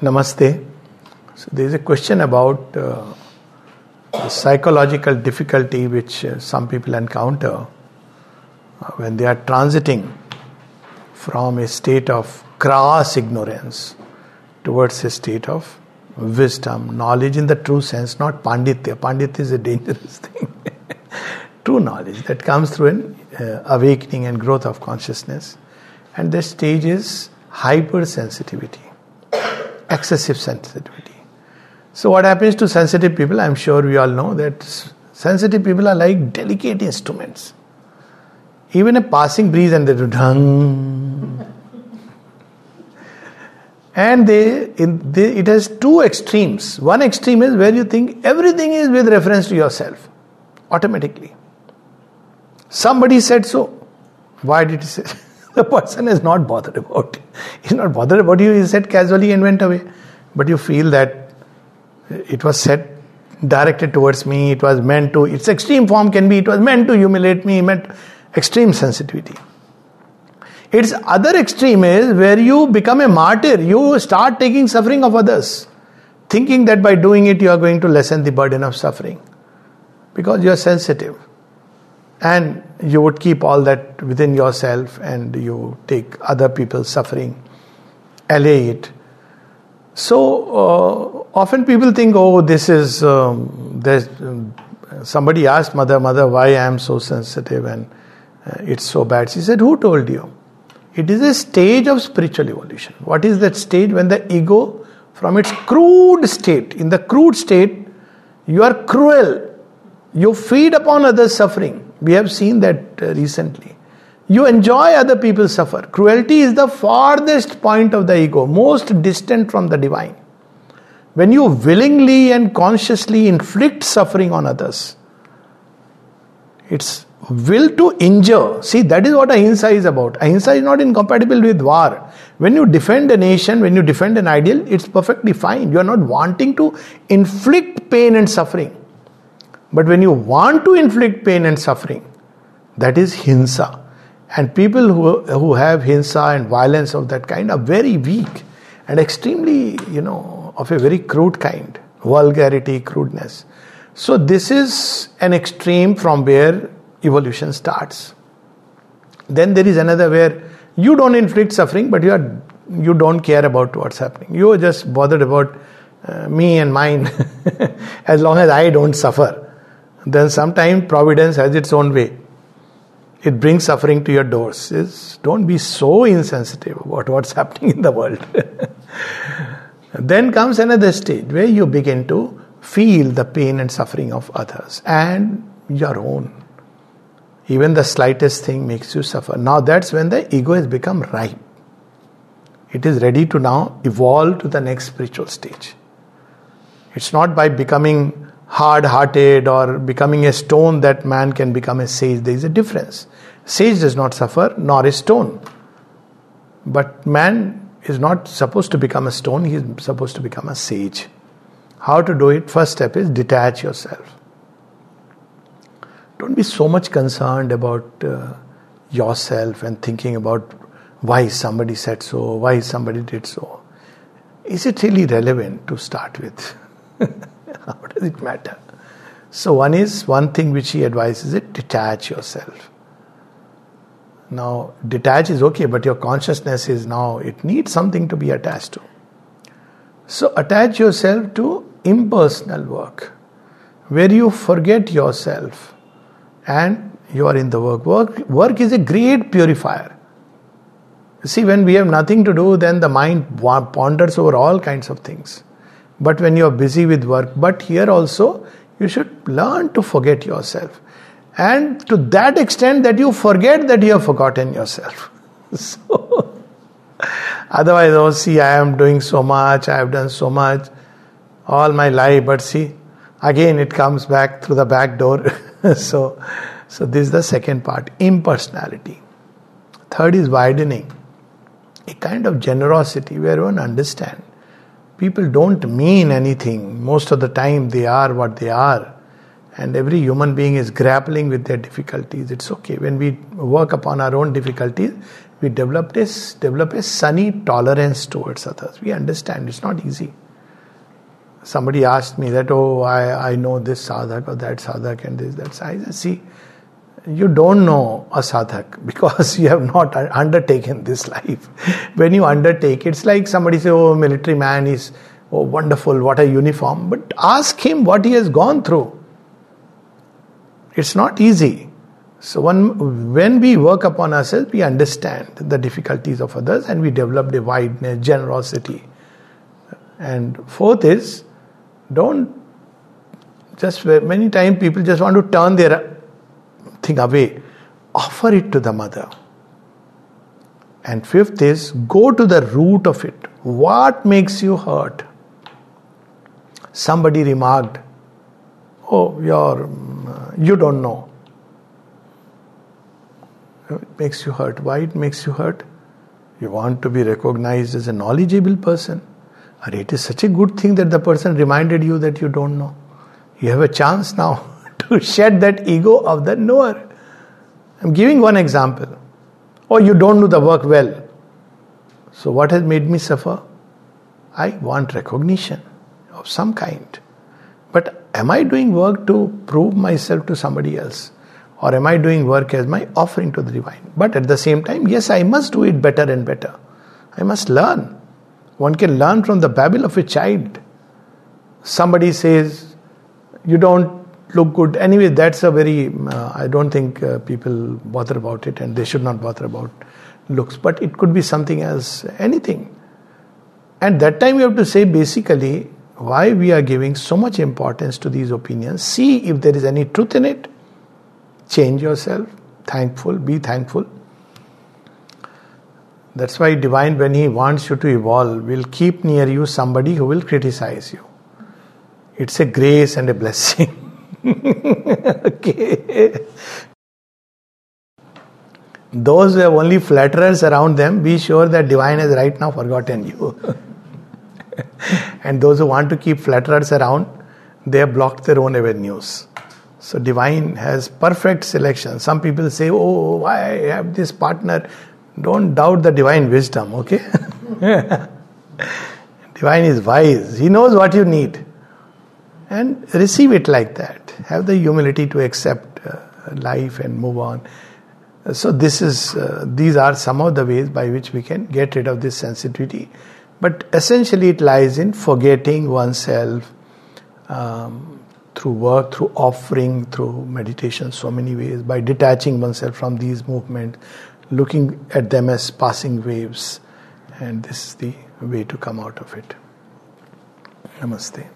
Namaste. So there is a question about uh, psychological difficulty which uh, some people encounter uh, when they are transiting from a state of crass ignorance towards a state of wisdom, knowledge in the true sense, not panditya. Panditya is a dangerous thing. true knowledge that comes through an uh, awakening and growth of consciousness. And the stage is hypersensitivity, excessive sensitivity. So, what happens to sensitive people? I'm sure we all know that sensitive people are like delicate instruments. Even a passing breeze and they do dung. And they, in, they, it has two extremes. One extreme is where you think everything is with reference to yourself, automatically. Somebody said so. Why did he say? the person is not bothered about it. He's not bothered about you. He said casually and went away. But you feel that it was said directed towards me. It was meant to. Its extreme form can be. It was meant to humiliate me. Meant extreme sensitivity. Its other extreme is where you become a martyr. You start taking suffering of others, thinking that by doing it you are going to lessen the burden of suffering because you are sensitive and you would keep all that within yourself and you take other people's suffering allay it. So uh, often people think oh this is um, there's um, somebody asked mother mother why i am so sensitive and uh, it's so bad? She said who told you? It is a stage of spiritual evolution. What is that stage? When the ego from its crude state in the crude state you are cruel. You feed upon others suffering we have seen that uh, recently. You enjoy other people suffer. Cruelty is the farthest point of the ego, most distant from the divine. When you willingly and consciously inflict suffering on others, it's will to injure. See, that is what ahimsa is about. Ahimsa is not incompatible with war. When you defend a nation, when you defend an ideal, it's perfectly fine. You are not wanting to inflict pain and suffering. But when you want to inflict pain and suffering, that is hinsa. And people who, who have hinsa and violence of that kind are very weak and extremely, you know, of a very crude kind vulgarity, crudeness. So, this is an extreme from where evolution starts. Then there is another where you don't inflict suffering, but you are you don't care about what's happening. You are just bothered about uh, me and mine, as long as I don't suffer then sometimes providence has its own way. It brings suffering to your doors. Is don't be so insensitive about what's happening in the world. then comes another stage where you begin to feel the pain and suffering of others and your own. Even the slightest thing makes you suffer. Now that's when the ego has become ripe. It is ready to now evolve to the next spiritual stage. It's not by becoming hard hearted or becoming a stone that man can become a sage. There is a difference. Sage does not suffer, nor a stone. But man is not supposed to become a stone, he is supposed to become a sage. How to do it? First step is detach yourself. Don't be so much concerned about uh, yourself and thinking about why somebody said so, why somebody did so. Is it really relevant to start with? How does it matter? So, one is one thing which he advises it detach yourself. Now, detach is okay, but your consciousness is now, it needs something to be attached to. So, attach yourself to impersonal work where you forget yourself and you are in the work. Work, work is a great purifier. See, when we have nothing to do, then the mind ponders over all kinds of things but when you are busy with work. But here also, you should learn to forget yourself. And to that extent that you forget that you have forgotten yourself. so, otherwise, oh, see, I am doing so much, I have done so much all my life, but see, again it comes back through the back door. so, so this is the second part impersonality. Third is widening, a kind of generosity where one understands people don't mean anything. Most of the time, they are what they are. And every human being is grappling with their difficulties. It's okay. When we work upon our own difficulties, We develop this, develop a sunny tolerance towards others. We understand it's not easy. Somebody asked me that, oh, I, I know this sadhak or that sadhak and this, that. I see, you don't know a sadhak because you have not undertaken this life. when you undertake, it's like somebody say, oh, military man is, oh, wonderful, what a uniform. But ask him what he has gone through. It's not easy. So one, when we work upon ourselves, we understand the difficulties of others and we develop a wideness, generosity. And fourth is, don't just many times people just want to turn their thing away. Offer it to the mother. And fifth is, go to the root of it. What makes you hurt? Somebody remarked, Oh, you're, mm, you don't know it makes you hurt. Why it makes you hurt? You want to be recognized as a knowledgeable person. Or it is such a good thing that the person reminded you that you don't know. You have a chance now to shed that ego of the knower. I'm giving one example. Or oh, you don't do the work well. So, what has made me suffer? I want recognition of some kind. But am I doing work to prove myself to somebody else? Or am I doing work as my offering to the divine? But at the same time, yes, I must do it better and better. I must learn. One can learn from the babble of a child. Somebody says, You don't look good. Anyway, that's a very, uh, I don't think uh, people bother about it and they should not bother about looks. But it could be something as anything. And that time you have to say basically why we are giving so much importance to these opinions. See if there is any truth in it change yourself, thankful, be thankful. That's why divine, when he wants you to evolve, will keep near you somebody who will criticize you. It's a grace and a blessing. okay. Those who have only flatterers around them, be sure that divine has right now forgotten you. and those who want to keep flatterers around, they have blocked their own avenues. So divine has perfect selection. Some people say, "Oh, why I have this partner?" Don't doubt the divine wisdom. Okay, divine is wise. He knows what you need, and receive it like that. Have the humility to accept uh, life and move on. So this is uh, these are some of the ways by which we can get rid of this sensitivity. But essentially, it lies in forgetting oneself. Um, through work, through offering, through meditation, so many ways, by detaching oneself from these movements, looking at them as passing waves. And this is the way to come out of it. Namaste.